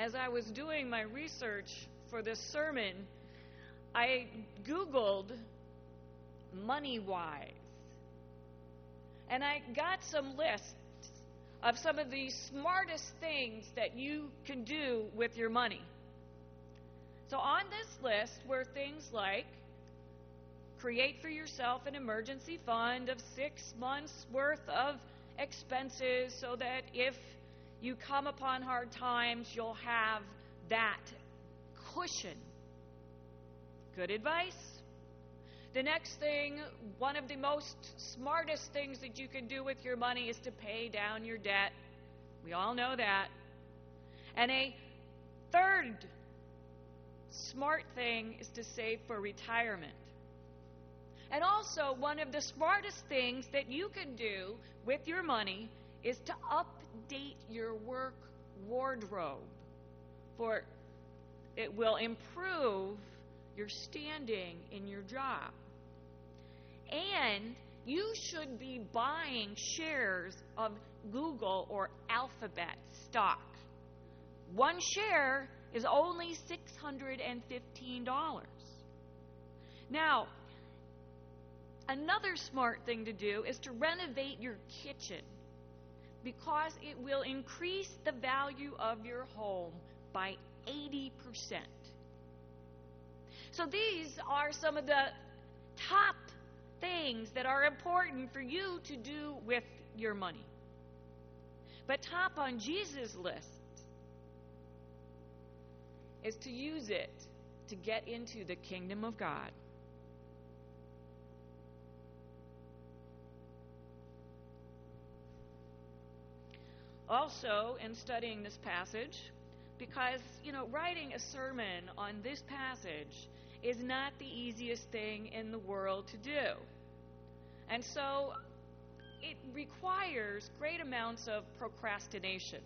as I was doing my research for this sermon, I Googled money wise. And I got some lists of some of the smartest things that you can do with your money. So on this list were things like create for yourself an emergency fund of six months' worth of expenses so that if you come upon hard times, you'll have that cushion. Good advice. The next thing, one of the most smartest things that you can do with your money is to pay down your debt. We all know that. And a third smart thing is to save for retirement. And also, one of the smartest things that you can do with your money is to update your work wardrobe, for it will improve your standing in your job. And you should be buying shares of Google or Alphabet stock. One share is only $615. Now, another smart thing to do is to renovate your kitchen because it will increase the value of your home by 80%. So these are some of the top things that are important for you to do with your money. But top on Jesus' list is to use it to get into the kingdom of God. Also, in studying this passage, because, you know, writing a sermon on this passage is not the easiest thing in the world to do. And so it requires great amounts of procrastination.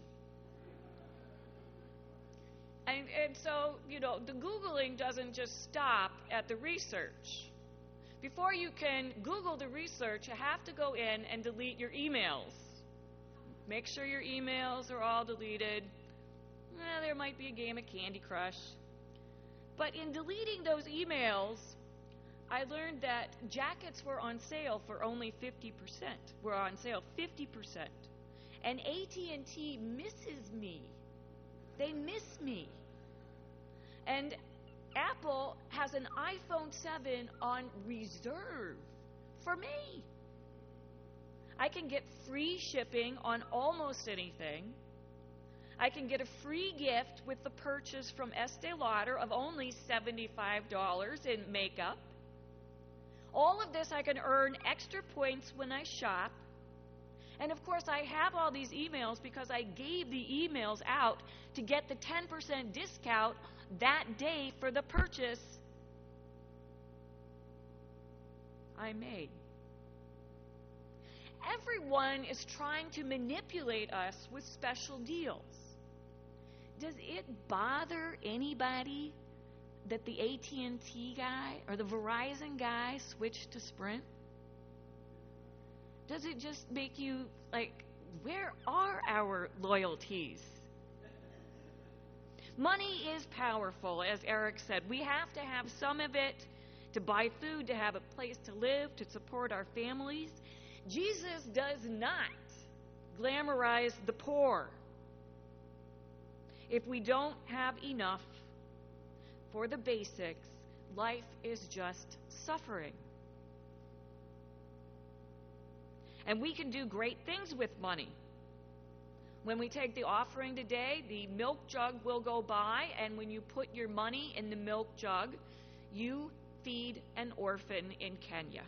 And, and so, you know, the Googling doesn't just stop at the research. Before you can Google the research, you have to go in and delete your emails. Make sure your emails are all deleted. Eh, there might be a game of Candy Crush. But in deleting those emails, I learned that jackets were on sale for only 50%. Were on sale 50%. And AT&T misses me. They miss me. And Apple has an iPhone 7 on reserve for me. I can get free shipping on almost anything. I can get a free gift with the purchase from Estee Lauder of only $75 in makeup. All of this I can earn extra points when I shop. And of course, I have all these emails because I gave the emails out to get the 10% discount that day for the purchase I made. Everyone is trying to manipulate us with special deals. Does it bother anybody that the AT&T guy or the Verizon guy switched to Sprint? Does it just make you like where are our loyalties? Money is powerful, as Eric said. We have to have some of it to buy food, to have a place to live, to support our families. Jesus does not glamorize the poor. If we don't have enough for the basics, life is just suffering. And we can do great things with money. When we take the offering today, the milk jug will go by, and when you put your money in the milk jug, you feed an orphan in Kenya.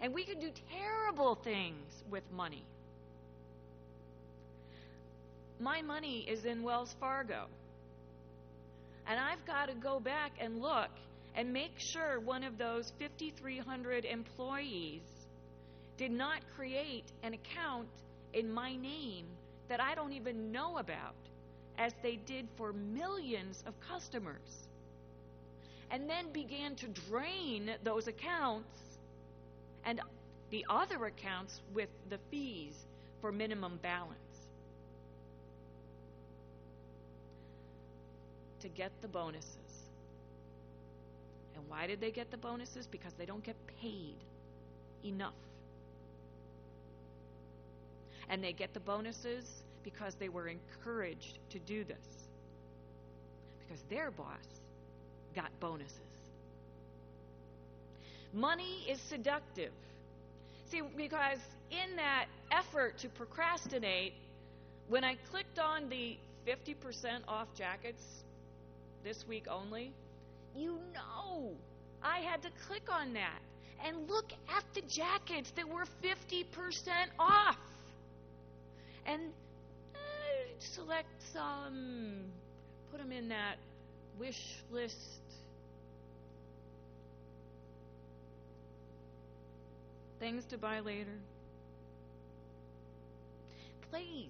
And we can do terrible things with money. My money is in Wells Fargo. And I've got to go back and look and make sure one of those 5,300 employees did not create an account in my name that I don't even know about, as they did for millions of customers. And then began to drain those accounts and the other accounts with the fees for minimum balance. To get the bonuses. And why did they get the bonuses? Because they don't get paid enough. And they get the bonuses because they were encouraged to do this. Because their boss got bonuses. Money is seductive. See, because in that effort to procrastinate, when I clicked on the 50% off jackets this week only, you know I had to click on that and look at the jackets that were 50% off. And uh, select some, put them in that wish list. Things to buy later. Please,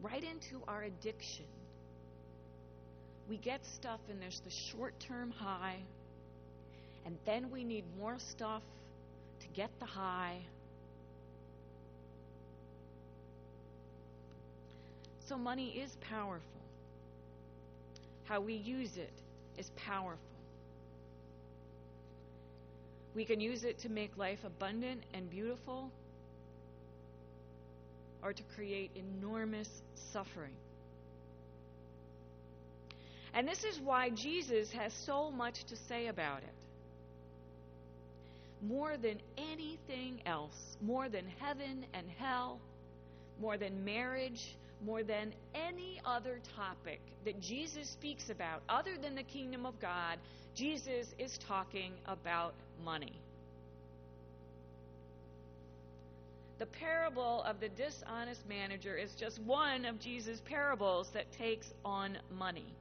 right into our addiction. We get stuff and there's the short term high, and then we need more stuff to get the high. So, money is powerful. How we use it is powerful. We can use it to make life abundant and beautiful, or to create enormous suffering. And this is why Jesus has so much to say about it. More than anything else, more than heaven and hell, more than marriage, more than any other topic that Jesus speaks about, other than the kingdom of God, Jesus is talking about money. The parable of the dishonest manager is just one of Jesus' parables that takes on money.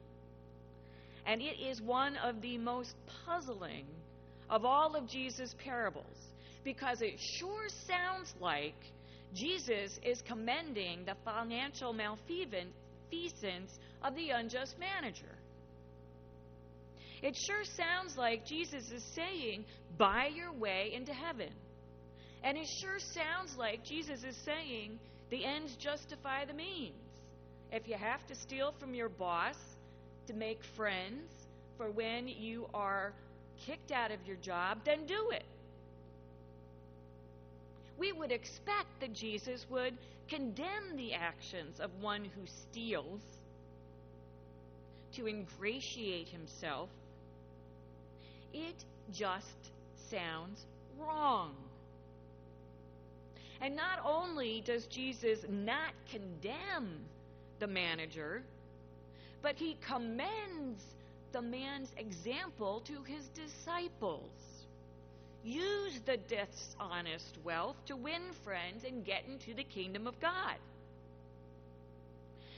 And it is one of the most puzzling of all of Jesus' parables because it sure sounds like Jesus is commending the financial malfeasance of the unjust manager. It sure sounds like Jesus is saying, buy your way into heaven. And it sure sounds like Jesus is saying, the ends justify the means. If you have to steal from your boss to make friends for when you are kicked out of your job, then do it. We would expect that Jesus would condemn the actions of one who steals to ingratiate himself. It just sounds wrong. And not only does Jesus not condemn the manager, but he commends the man's example to his disciples. Use the dishonest wealth to win friends and get into the kingdom of God.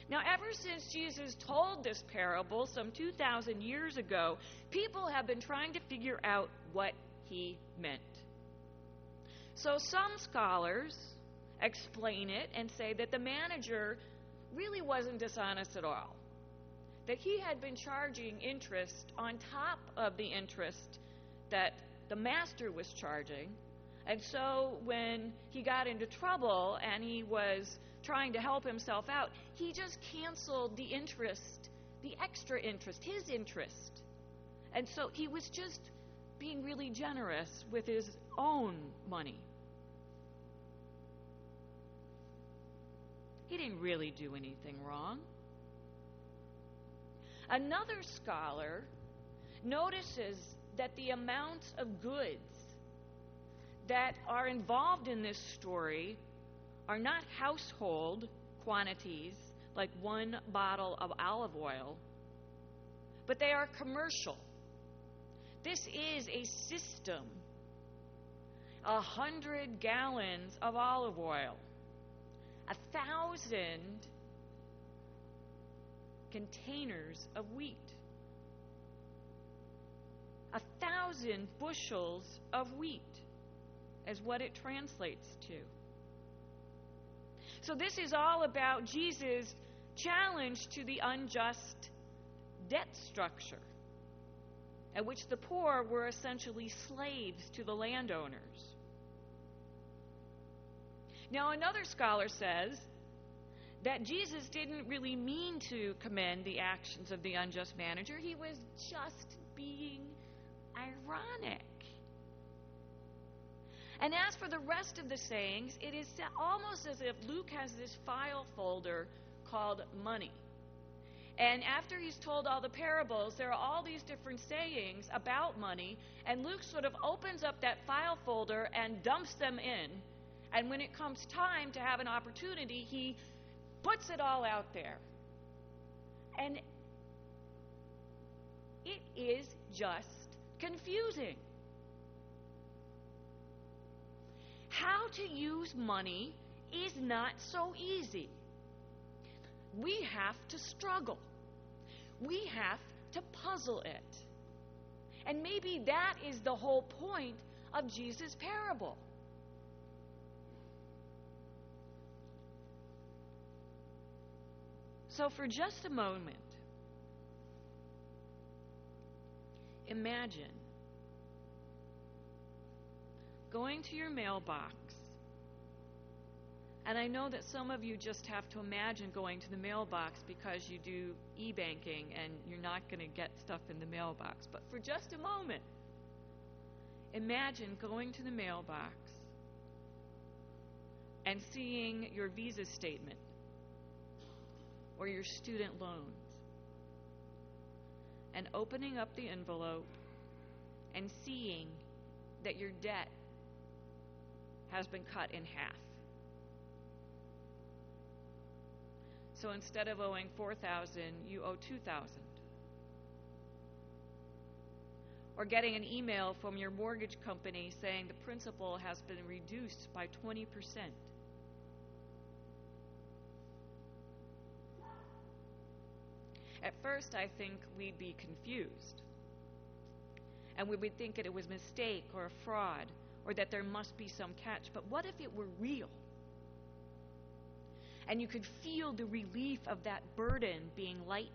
Now, ever since Jesus told this parable some 2,000 years ago, people have been trying to figure out what he meant. So, some scholars explain it and say that the manager really wasn't dishonest at all, that he had been charging interest on top of the interest that the master was charging. And so when he got into trouble and he was trying to help himself out, he just canceled the interest, the extra interest, his interest. And so he was just being really generous with his own money. He didn't really do anything wrong. Another scholar notices that the amount of goods that are involved in this story are not household quantities like one bottle of olive oil, but they are commercial. This is a system. A hundred gallons of olive oil, a thousand containers of wheat thousand bushels of wheat, as what it translates to. So, this is all about Jesus' challenge to the unjust debt structure, at which the poor were essentially slaves to the landowners. Now, another scholar says that Jesus didn't really mean to commend the actions of the unjust manager. He was just being ironic. And as for the rest of the sayings, it is almost as if Luke has this file folder called money. And after he's told all the parables, there are all these different sayings about money, and Luke sort of opens up that file folder and dumps them in. And when it comes time to have an opportunity, he puts it all out there. And it is just confusing. How to use money is not so easy. We have to struggle. We have to puzzle it. And maybe that is the whole point of Jesus' parable. So, for just a moment, imagine going to your mailbox. And I know that some of you just have to imagine going to the mailbox because you do e banking and you're not going to get stuff in the mailbox. But for just a moment, imagine going to the mailbox and seeing your visa statement or your student loans and opening up the envelope and seeing that your debt has been cut in half. So instead of owing 4000 you owe 2000 Or getting an email from your mortgage company saying the principal has been reduced by 20%. At first, I think we'd be confused. And we would think that it was a mistake or a fraud or that there must be some catch. But what if it were real? And you could feel the relief of that burden being lightened.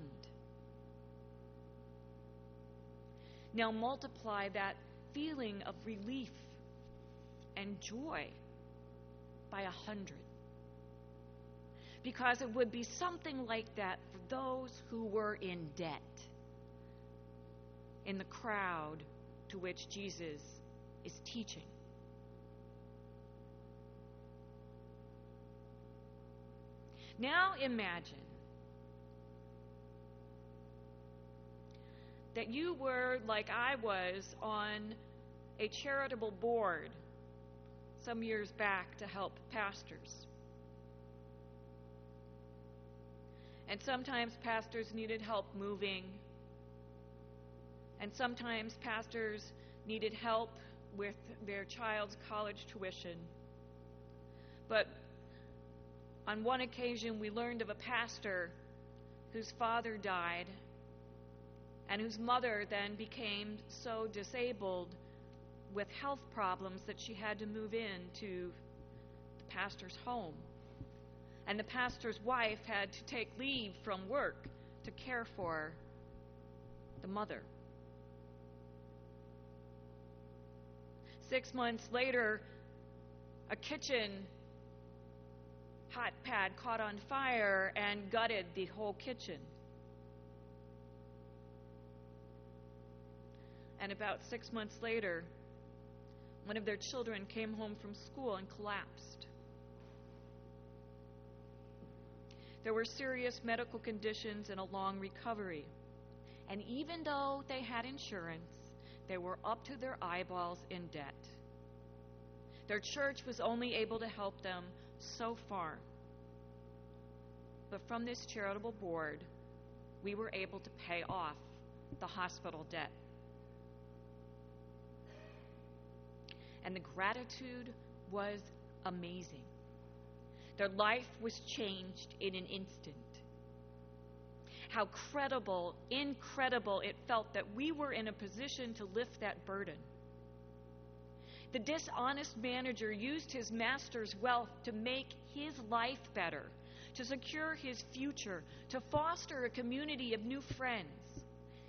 Now multiply that feeling of relief and joy by a hundred because it would be something like that for those who were in debt in the crowd to which Jesus is teaching. Now imagine that you were, like I was, on a charitable board some years back to help pastors. And sometimes pastors needed help moving. And sometimes pastors needed help with their child's college tuition. But on one occasion, we learned of a pastor whose father died and whose mother then became so disabled with health problems that she had to move in to the pastor's home and the pastor's wife had to take leave from work to care for the mother. Six months later, a kitchen hot pad caught on fire and gutted the whole kitchen. And about six months later, one of their children came home from school and collapsed. There were serious medical conditions and a long recovery. And even though they had insurance, they were up to their eyeballs in debt. Their church was only able to help them so far. But from this charitable board, we were able to pay off the hospital debt. And the gratitude was amazing. Their life was changed in an instant. How credible, incredible it felt that we were in a position to lift that burden. The dishonest manager used his master's wealth to make his life better, to secure his future, to foster a community of new friends.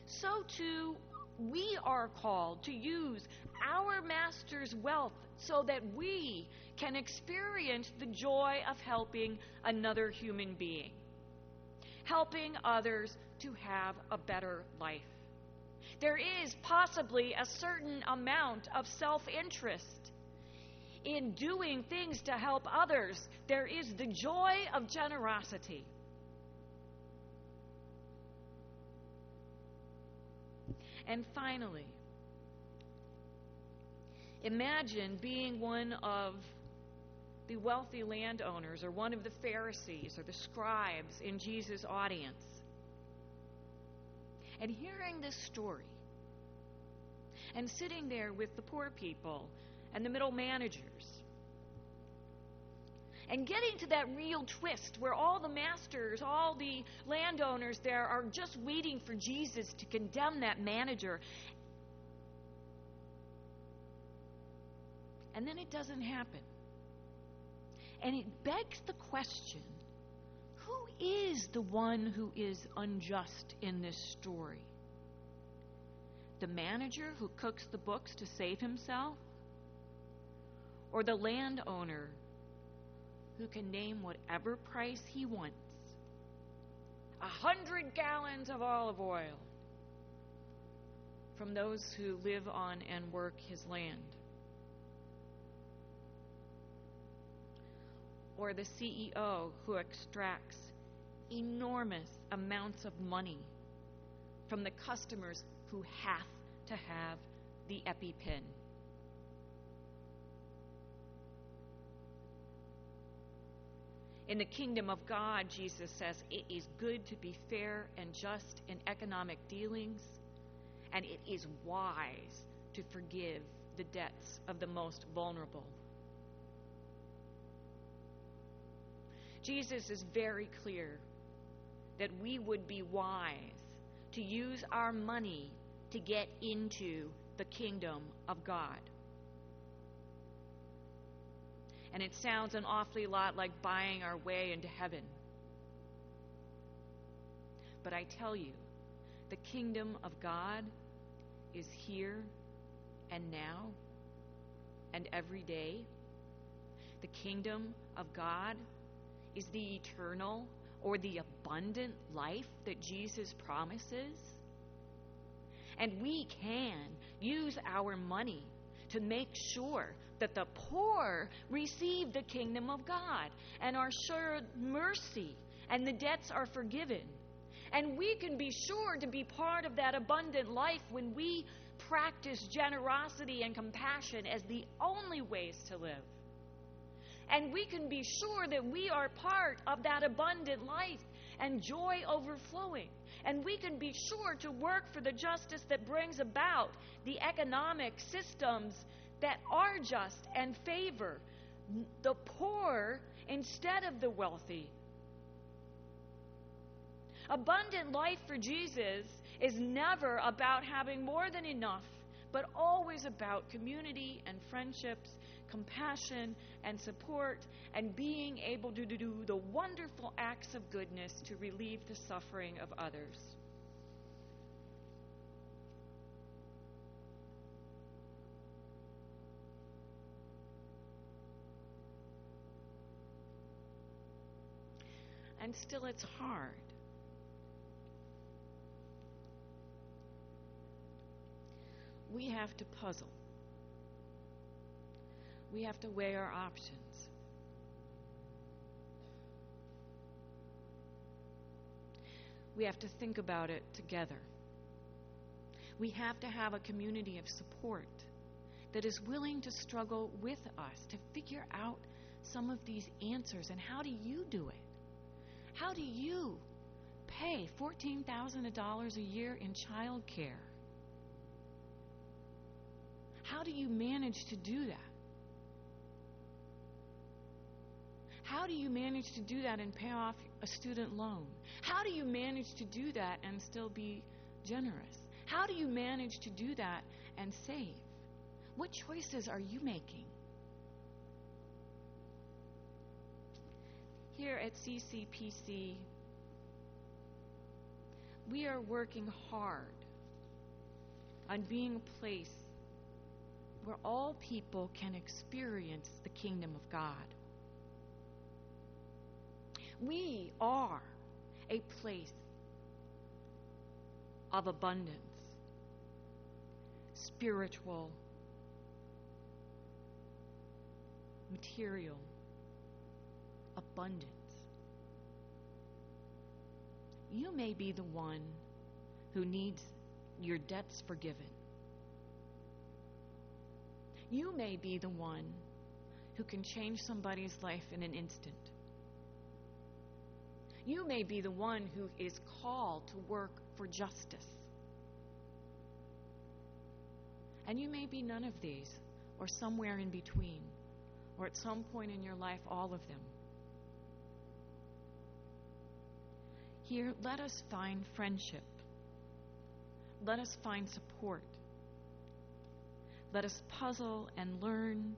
So too we are called to use our Master's wealth so that we can experience the joy of helping another human being, helping others to have a better life. There is possibly a certain amount of self interest in doing things to help others. There is the joy of generosity. And finally, imagine being one of the wealthy landowners or one of the Pharisees or the scribes in Jesus' audience. And hearing this story and sitting there with the poor people and the middle managers and getting to that real twist where all the masters, all the landowners there are just waiting for Jesus to condemn that manager. And then it doesn't happen. And it begs the question who is the one who is unjust in this story? The manager who cooks the books to save himself? Or the landowner who can name whatever price he wants. A hundred gallons of olive oil from those who live on and work his land. Or the CEO who extracts enormous amounts of money from the customers who have to have the EpiPen. In the kingdom of God, Jesus says, it is good to be fair and just in economic dealings, and it is wise to forgive the debts of the most vulnerable. Jesus is very clear that we would be wise to use our money to get into the kingdom of God. And it sounds an awfully lot like buying our way into heaven. But I tell you, the kingdom of God is here and now and every day. The kingdom of God is the eternal or the abundant life that Jesus promises. And we can use our money to make sure that the poor receive the kingdom of God and are assured mercy and the debts are forgiven. And we can be sure to be part of that abundant life when we practice generosity and compassion as the only ways to live. And we can be sure that we are part of that abundant life and joy overflowing. And we can be sure to work for the justice that brings about the economic systems that are just and favor the poor instead of the wealthy. Abundant life for Jesus is never about having more than enough, but always about community and friendships, compassion and support, and being able to do the wonderful acts of goodness to relieve the suffering of others. And still it's hard. We have to puzzle. We have to weigh our options. We have to think about it together. We have to have a community of support that is willing to struggle with us to figure out some of these answers. And how do you do it? How do you pay $14,000 a year in child care? How do you manage to do that? How do you manage to do that and pay off a student loan? How do you manage to do that and still be generous? How do you manage to do that and save? What choices are you making? Here at CCPC, we are working hard on being a place where all people can experience the kingdom of God. We are a place of abundance, spiritual, material abundance. You may be the one who needs your debts forgiven. You may be the one who can change somebody's life in an instant. You may be the one who is called to work for justice. And you may be none of these, or somewhere in between, or at some point in your life, all of them. Here, let us find friendship. Let us find support. Let us puzzle and learn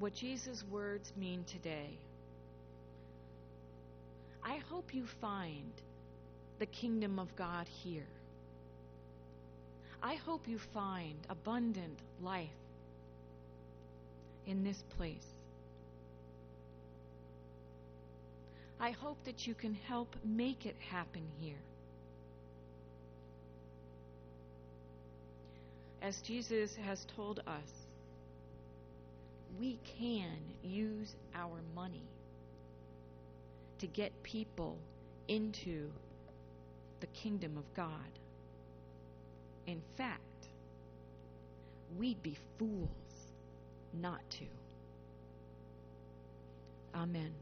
what Jesus' words mean today. I hope you find the kingdom of God here. I hope you find abundant life in this place. I hope that you can help make it happen here. As Jesus has told us, we can use our money to get people into the kingdom of God. In fact, we'd be fools not to. Amen.